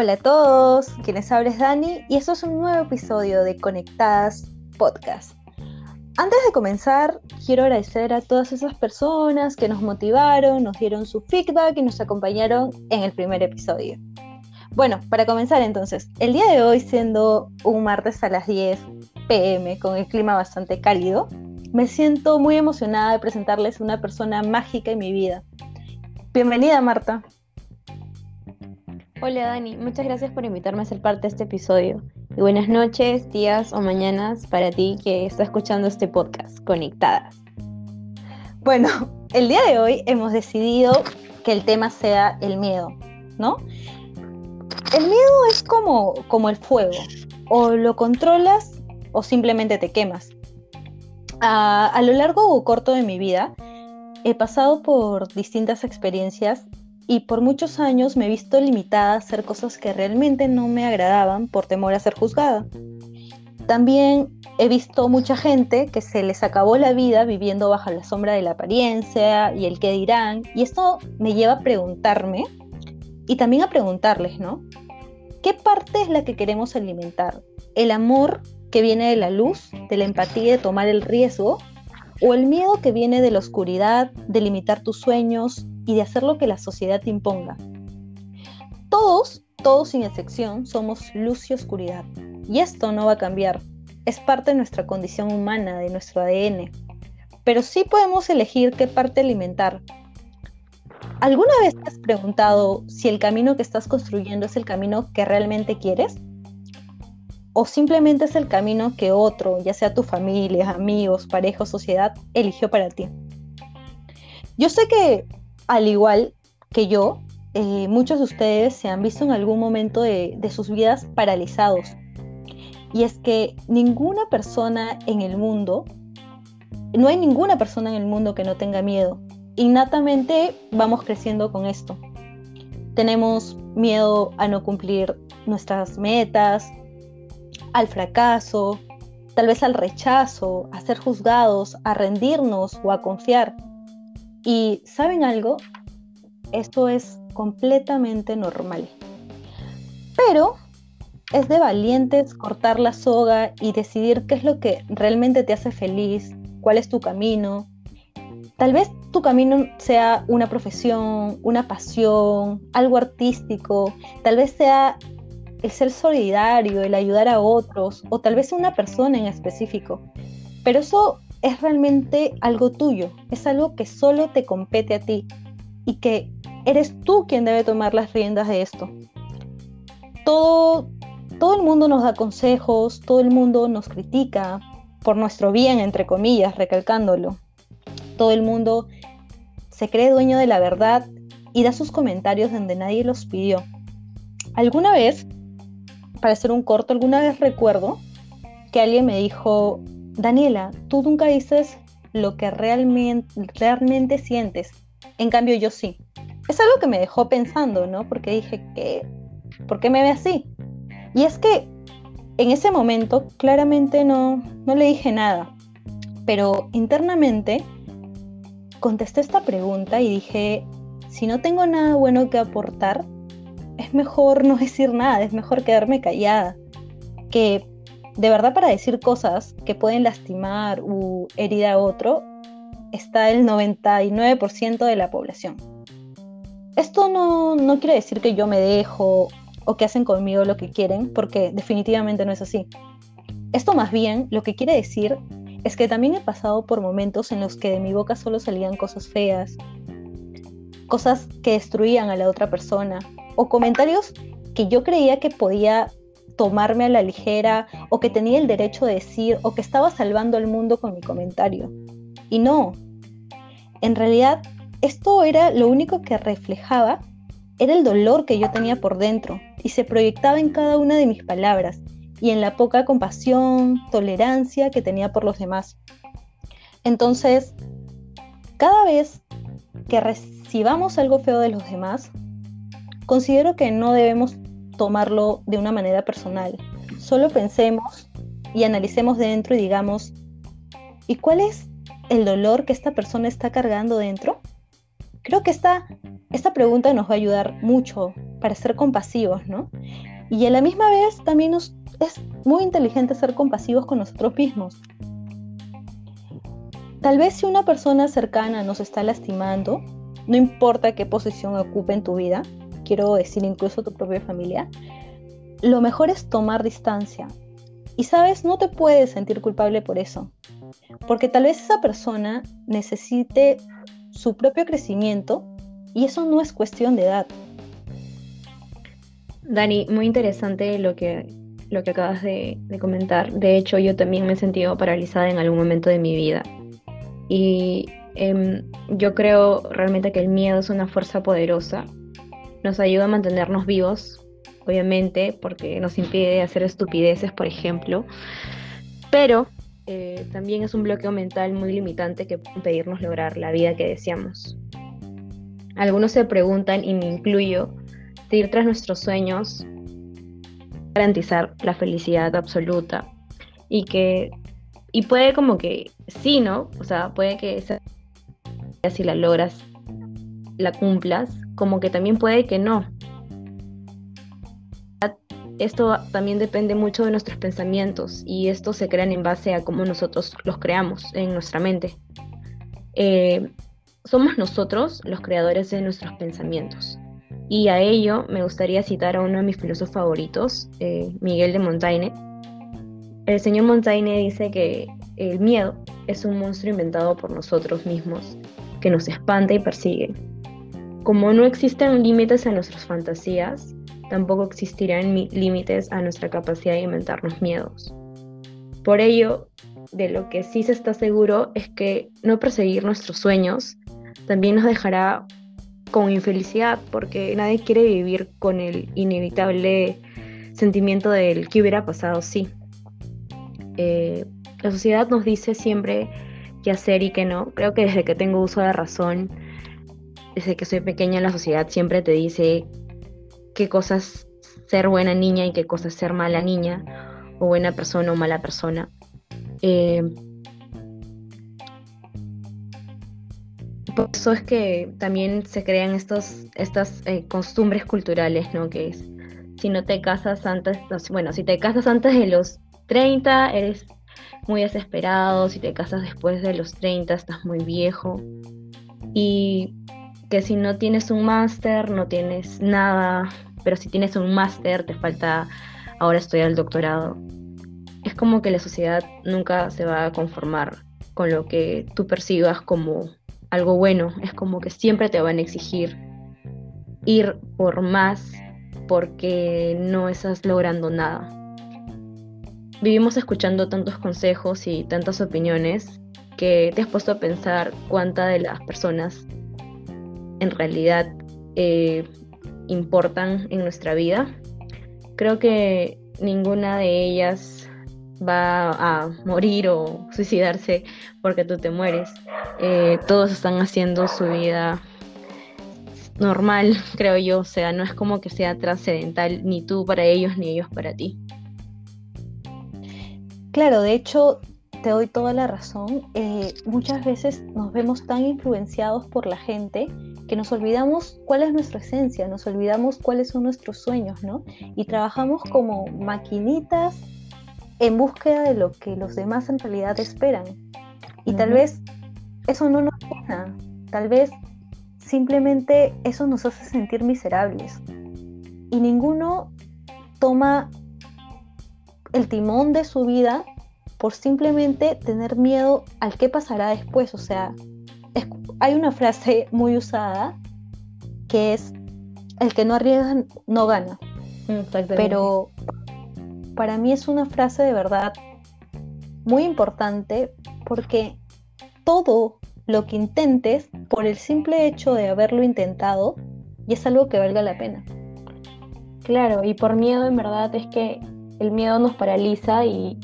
Hola a todos, quienes hables Dani y esto es un nuevo episodio de Conectadas Podcast. Antes de comenzar, quiero agradecer a todas esas personas que nos motivaron, nos dieron su feedback y nos acompañaron en el primer episodio. Bueno, para comenzar entonces, el día de hoy siendo un martes a las 10 pm con el clima bastante cálido, me siento muy emocionada de presentarles una persona mágica en mi vida. Bienvenida Marta. Hola Dani, muchas gracias por invitarme a ser parte de este episodio. Y buenas noches, días o mañanas para ti que está escuchando este podcast, Conectadas. Bueno, el día de hoy hemos decidido que el tema sea el miedo, ¿no? El miedo es como, como el fuego, o lo controlas o simplemente te quemas. A, a lo largo o corto de mi vida, he pasado por distintas experiencias y por muchos años me he visto limitada a hacer cosas que realmente no me agradaban por temor a ser juzgada. También he visto mucha gente que se les acabó la vida viviendo bajo la sombra de la apariencia y el qué dirán, y esto me lleva a preguntarme y también a preguntarles, ¿no? ¿Qué parte es la que queremos alimentar? ¿El amor que viene de la luz, de la empatía de tomar el riesgo? ¿O el miedo que viene de la oscuridad, de limitar tus sueños, y de hacer lo que la sociedad te imponga. Todos, todos sin excepción, somos luz y oscuridad. Y esto no va a cambiar. Es parte de nuestra condición humana, de nuestro ADN. Pero sí podemos elegir qué parte alimentar. ¿Alguna vez has preguntado si el camino que estás construyendo es el camino que realmente quieres? ¿O simplemente es el camino que otro, ya sea tu familia, amigos, pareja sociedad, eligió para ti? Yo sé que al igual que yo, eh, muchos de ustedes se han visto en algún momento de, de sus vidas paralizados. Y es que ninguna persona en el mundo, no hay ninguna persona en el mundo que no tenga miedo. Innatamente vamos creciendo con esto. Tenemos miedo a no cumplir nuestras metas, al fracaso, tal vez al rechazo, a ser juzgados, a rendirnos o a confiar. Y ¿saben algo? Esto es completamente normal. Pero es de valientes cortar la soga y decidir qué es lo que realmente te hace feliz, cuál es tu camino. Tal vez tu camino sea una profesión, una pasión, algo artístico, tal vez sea el ser solidario, el ayudar a otros, o tal vez una persona en específico. Pero eso es realmente algo tuyo, es algo que solo te compete a ti y que eres tú quien debe tomar las riendas de esto. Todo, todo el mundo nos da consejos, todo el mundo nos critica por nuestro bien, entre comillas, recalcándolo. Todo el mundo se cree dueño de la verdad y da sus comentarios donde nadie los pidió. Alguna vez, para hacer un corto, alguna vez recuerdo que alguien me dijo, Daniela, tú nunca dices lo que realmente, sientes. En cambio, yo sí. Es algo que me dejó pensando, ¿no? Porque dije, ¿qué? ¿Por qué me ve así? Y es que en ese momento claramente no, no le dije nada. Pero internamente contesté esta pregunta y dije, si no tengo nada bueno que aportar, es mejor no decir nada, es mejor quedarme callada. Que de verdad para decir cosas que pueden lastimar u herir a otro está el 99% de la población. Esto no, no quiere decir que yo me dejo o que hacen conmigo lo que quieren, porque definitivamente no es así. Esto más bien lo que quiere decir es que también he pasado por momentos en los que de mi boca solo salían cosas feas, cosas que destruían a la otra persona, o comentarios que yo creía que podía tomarme a la ligera o que tenía el derecho de decir o que estaba salvando al mundo con mi comentario. Y no, en realidad esto era lo único que reflejaba, era el dolor que yo tenía por dentro y se proyectaba en cada una de mis palabras y en la poca compasión, tolerancia que tenía por los demás. Entonces, cada vez que recibamos algo feo de los demás, considero que no debemos tomarlo de una manera personal. Solo pensemos y analicemos dentro y digamos, ¿y cuál es el dolor que esta persona está cargando dentro? Creo que esta, esta pregunta nos va a ayudar mucho para ser compasivos, ¿no? Y a la misma vez también nos, es muy inteligente ser compasivos con nosotros mismos. Tal vez si una persona cercana nos está lastimando, no importa qué posición ocupe en tu vida, quiero decir incluso tu propia familia, lo mejor es tomar distancia. Y sabes, no te puedes sentir culpable por eso, porque tal vez esa persona necesite su propio crecimiento y eso no es cuestión de edad. Dani, muy interesante lo que, lo que acabas de, comentar. De hecho, yo también me he sentido paralizada en algún momento de mi vida. Y em, yo creo realmente que el miedo es una fuerza poderosa. Nos ayuda a mantenernos vivos, obviamente, porque nos impide hacer estupideces, por ejemplo. Pero eh, también es un bloqueo mental muy limitante que puede impedirnos lograr la vida que deseamos. Algunos se preguntan, y me incluyo, de ir tras nuestros sueños, garantizar la felicidad absoluta y que y puede como que sí, ¿no? O sea, puede que si la logras, la cumplas, como que también puede que no. Esto también depende mucho de nuestros pensamientos y estos se crean en base a cómo nosotros los creamos en nuestra mente. Eh, somos nosotros los creadores de nuestros pensamientos. Y a ello me gustaría citar a uno de mis filósofos favoritos, eh, Miguel de Montaigne. El señor Montaigne dice que el miedo es un monstruo inventado por nosotros mismos, que nos espanta y persigue. Como no existen límites a nuestras fantasías, tampoco existirán límites a nuestra capacidad de inventarnos miedos. Por ello, de lo que sí se está seguro es que no perseguir nuestros sueños también nos dejará con infelicidad, porque nadie quiere vivir con el inevitable sentimiento del que hubiera pasado sí. Eh, la sociedad nos dice siempre qué hacer y qué no. Creo que desde que tengo uso de razón, desde que soy pequeña, la sociedad siempre te dice qué cosas ser buena niña y qué cosas ser mala niña, o buena persona o mala persona. Eh, por eso es que también se crean estos, estas eh, costumbres culturales, ¿no? Que es, si no te casas antes, bueno, si te casas antes de los 30, eres muy desesperado, si te casas después de los 30, estás muy viejo. Y que si no tienes un máster, no tienes nada, pero si tienes un máster, te falta ahora estudiar el doctorado. Es como que la sociedad nunca se va a conformar con lo que tú percibas como algo bueno, es como que siempre te van a exigir ir por más porque no estás logrando nada. Vivimos escuchando tantos consejos y tantas opiniones que te has puesto a pensar cuántas de las personas en realidad eh, importan en nuestra vida. Creo que ninguna de ellas va a morir o suicidarse porque tú te mueres. Eh, todos están haciendo su vida normal, creo yo. O sea, no es como que sea trascendental ni tú para ellos ni ellos para ti. Claro, de hecho, te doy toda la razón. Eh, muchas veces nos vemos tan influenciados por la gente que nos olvidamos cuál es nuestra esencia, nos olvidamos cuáles son nuestros sueños, ¿no? Y trabajamos como maquinitas en búsqueda de lo que los demás en realidad esperan. Y tal vez eso no nos llena, tal vez simplemente eso nos hace sentir miserables. Y ninguno toma el timón de su vida por simplemente tener miedo al qué pasará después. O sea, hay una frase muy usada que es, el que no arriesga no gana. Pero para mí es una frase de verdad muy importante porque todo lo que intentes, por el simple hecho de haberlo intentado, y es algo que valga la pena. Claro, y por miedo en verdad es que el miedo nos paraliza y,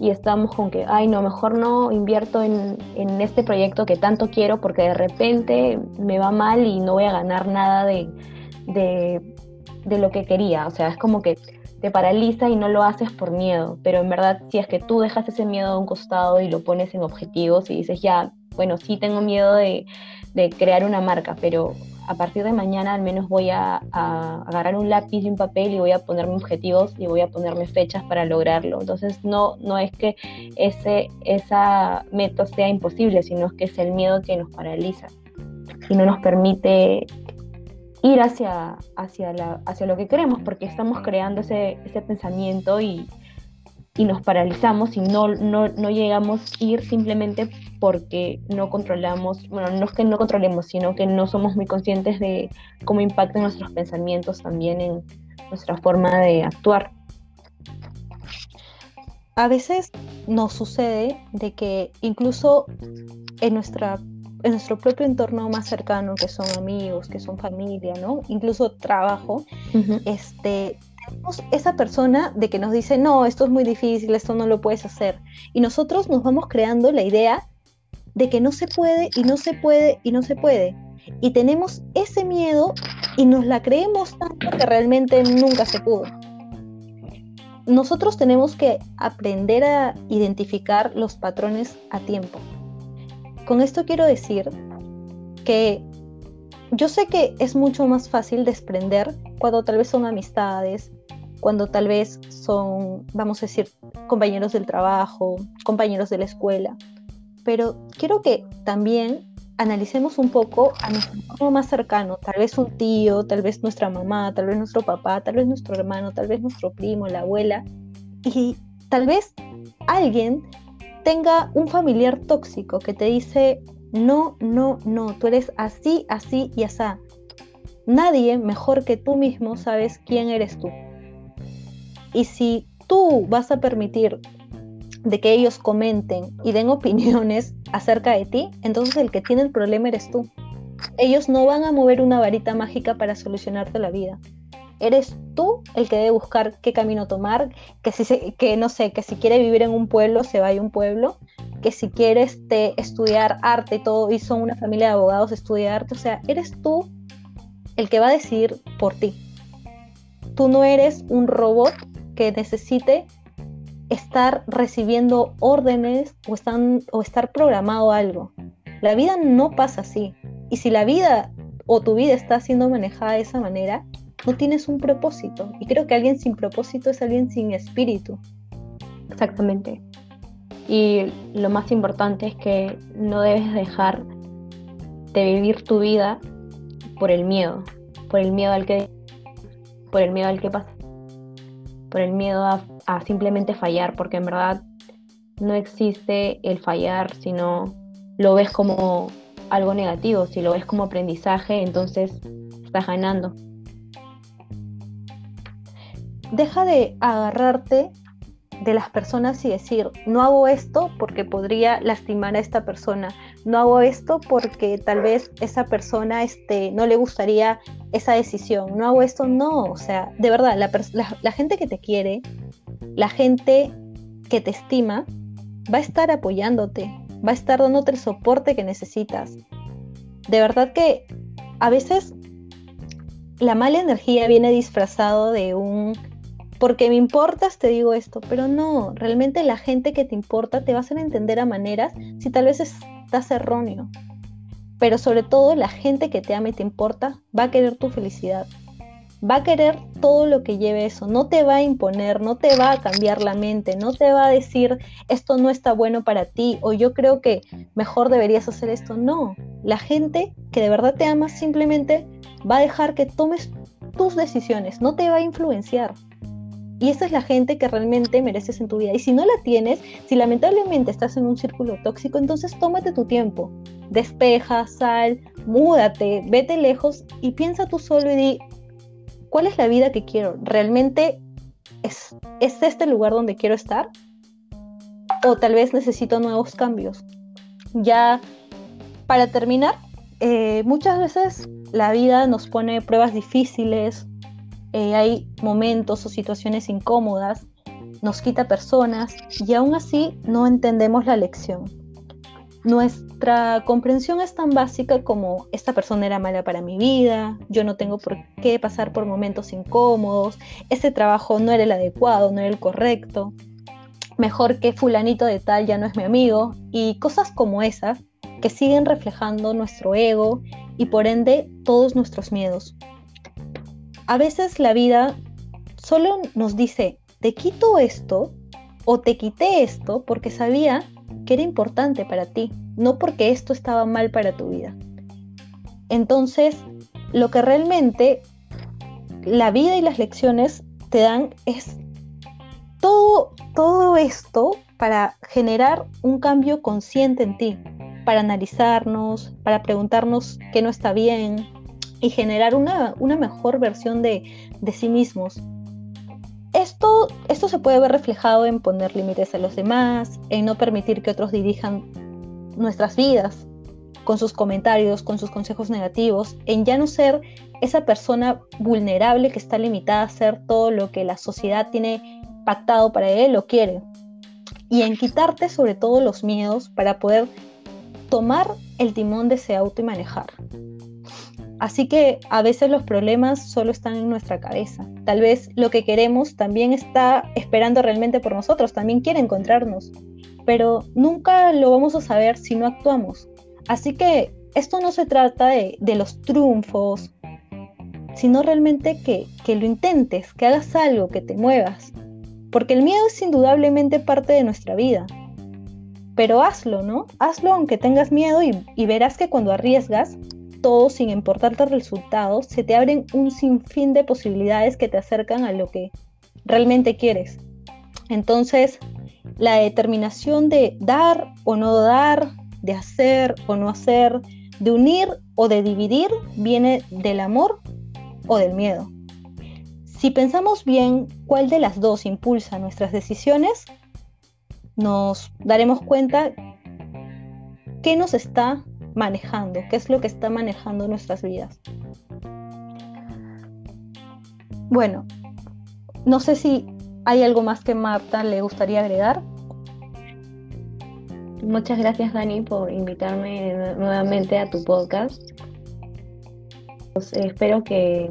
estamos con que, ay, no, mejor no invierto en, este proyecto que tanto quiero porque de repente me va mal y no voy a ganar nada de, de lo que quería. O sea, es como que te paraliza y no lo haces por miedo, pero en verdad si es que tú dejas ese miedo a un costado y lo pones en objetivos y dices, ya, bueno, sí tengo miedo de, crear una marca, pero a partir de mañana al menos voy a, agarrar un lápiz y un papel y voy a ponerme objetivos y voy a ponerme fechas para lograrlo. Entonces no, no es que ese, esa meta sea imposible, sino que es el miedo que nos paraliza y no nos permite ir hacia, hacia, la, hacia lo que queremos, porque estamos creando ese, ese pensamiento y, y nos paralizamos y no, no, no llegamos a ir simplemente porque no controlamos, bueno, no es que no controlemos, sino que no somos muy conscientes de cómo impactan nuestros pensamientos también en nuestra forma de actuar. A veces nos sucede de que incluso en nuestra en nuestro propio entorno más cercano, que son amigos, que son familia, ¿no? Incluso trabajo, este, tenemos esa persona de que nos dice, no, esto es muy difícil, esto no lo puedes hacer. Y nosotros nos vamos creando la idea de que no se puede y no se puede y no se puede. Y tenemos ese miedo y nos la creemos tanto que realmente nunca se pudo. Nosotros tenemos que aprender a identificar los patrones a tiempo. Con esto quiero decir que yo sé que es mucho más fácil desprender cuando tal vez son amistades, cuando tal vez son, vamos a decir, compañeros del trabajo, compañeros de la escuela, pero quiero que también analicemos un poco a nuestro entorno más cercano, tal vez un tío, tal vez nuestra mamá, tal vez nuestro papá, tal vez nuestro hermano, tal vez nuestro primo, la abuela, y tal vez alguien tenga un familiar tóxico que te dice, no, no, no, tú eres así, así y así. Nadie mejor que tú mismo sabes quién eres tú. Y si tú vas a permitir de que ellos comenten y den opiniones acerca de ti, entonces el que tiene el problema eres tú. Ellos no van a mover una varita mágica para solucionarte la vida. Eres tú el que debe buscar qué camino tomar, que si que no sé, que si quiere vivir en un pueblo se vaya a un pueblo, que si quieres este, estudiar arte y todo y son una familia de abogados estudia arte, o sea, eres tú el que va a decidir por ti. Tú no eres un robot que necesite estar recibiendo órdenes o, están, o estar programado algo. La vida no pasa así. Y si la vida o tu vida está siendo manejada de esa manera, no tienes un propósito. Y creo que alguien sin propósito es alguien sin espíritu. Exactamente. Y lo más importante es que no debes dejar de vivir tu vida por el miedo, por el miedo al que por el miedo al que pasa, por el miedo a, simplemente fallar, porque en verdad no existe el fallar, sino lo ves como algo negativo, si lo ves como aprendizaje, entonces estás ganando. Deja de agarrarte de las personas y decir, no hago esto porque podría lastimar a esta persona, no hago esto porque tal vez esa persona este, no le gustaría esa decisión, no hago esto, no, o sea, de verdad, la, la gente que te quiere, la gente que te estima, va a estar apoyándote, va a estar dándote el soporte que necesitas. De verdad que a veces la mala energía viene disfrazado de un porque me importas, te digo esto, pero no, realmente la gente que te importa te va a hacer entender a maneras si tal vez estás erróneo. Pero sobre todo la gente que te ama y te importa va a querer tu felicidad. Va a querer todo lo que lleve eso. No te va a imponer, no te va a cambiar la mente, no te va a decir esto no está bueno para ti o yo creo que mejor deberías hacer esto. No, la gente que de verdad te ama simplemente va a dejar que tomes tus decisiones, no te va a influenciar. Y esa es la gente que realmente mereces en tu vida. Y si no la tienes, si lamentablemente estás en un círculo tóxico, entonces tómate tu tiempo. Despeja, sal, múdate, vete lejos y piensa tú solo y di, ¿cuál es la vida que quiero? ¿Realmente es, es este el lugar donde quiero estar? O tal vez necesito nuevos cambios. Ya, para terminar, eh, muchas veces la vida nos pone pruebas difíciles, eh, hay momentos o situaciones incómodas, nos quita personas y aún así no entendemos la lección. Nuestra comprensión es tan básica como esta persona era mala para mi vida, yo no tengo por qué pasar por momentos incómodos, ese trabajo no era el adecuado, no era el correcto, mejor que fulanito de tal ya no es mi amigo y cosas como esas que siguen reflejando nuestro ego y por ende todos nuestros miedos. A veces la vida solo nos dice, te quito esto o te quité esto porque sabía que era importante para ti, no porque esto estaba mal para tu vida. Entonces, lo que realmente la vida y las lecciones te dan es todo, todo esto para generar un cambio consciente en ti, para analizarnos, para preguntarnos qué no está bien y generar una, mejor versión de, de sí mismos. Esto, esto se puede ver reflejado en poner límites a los demás, en no permitir que otros dirijan nuestras vidas con sus comentarios, con sus consejos negativos, en ya no ser esa persona vulnerable que está limitada a hacer todo lo que la sociedad tiene pactado para él o quiere. Y en quitarte sobre todo los miedos para poder tomar el timón de ese auto y manejar. Así que a veces los problemas solo están en nuestra cabeza. Tal vez lo que queremos también está esperando realmente por nosotros, también quiere encontrarnos, pero nunca lo vamos a saber si no actuamos. Así que esto no se trata de, los triunfos, sino realmente que, que lo intentes, que hagas algo, que te muevas. Porque el miedo es indudablemente parte de nuestra vida. Pero hazlo, ¿no? Hazlo aunque tengas miedo y, y verás que cuando arriesgas, todo sin importarte el resultado, se te abren un sinfín de posibilidades que te acercan a lo que realmente quieres. Entonces, la determinación de dar o no dar, de hacer o no hacer, de unir o de dividir, viene del amor o del miedo. Si pensamos bien cuál de las dos impulsa nuestras decisiones, nos daremos cuenta qué nos está manejando, qué es lo que está manejando nuestras vidas. Bueno, no sé si hay algo más que Marta le gustaría agregar. Muchas gracias Dani por invitarme nuevamente a tu podcast. Pues, espero que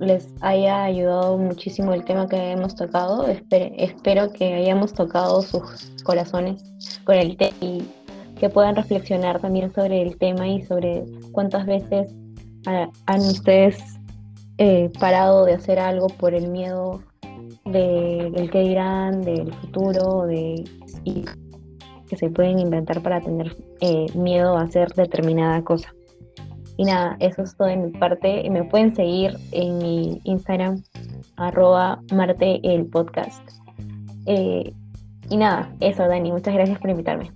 les haya ayudado muchísimo el tema que hemos tocado. espero que hayamos tocado sus corazones con el tema que puedan reflexionar también sobre el tema y sobre cuántas veces han ustedes eh, parado de hacer algo por el miedo del que dirán, del futuro, de que se pueden inventar para tener eh, miedo a hacer determinada cosa. Y nada, eso es todo de mi parte. Me pueden seguir en mi Instagram, arroba Marte el podcast. Eh, y nada, eso, Dani, muchas gracias por invitarme.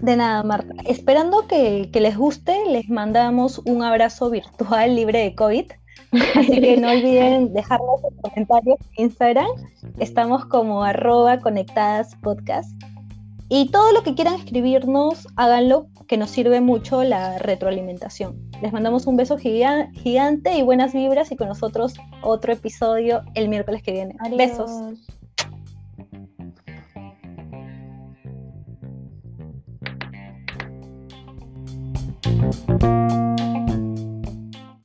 De nada, Marta. Esperando que, les guste, les mandamos un abrazo virtual libre de COVID. Así que no olviden dejarnos en comentarios en Instagram. Estamos como arroba conectadas podcast. Y todo lo que quieran escribirnos, háganlo, que nos sirve mucho la retroalimentación. Les mandamos un beso gigante y buenas vibras y con nosotros otro episodio el miércoles que viene. Besos.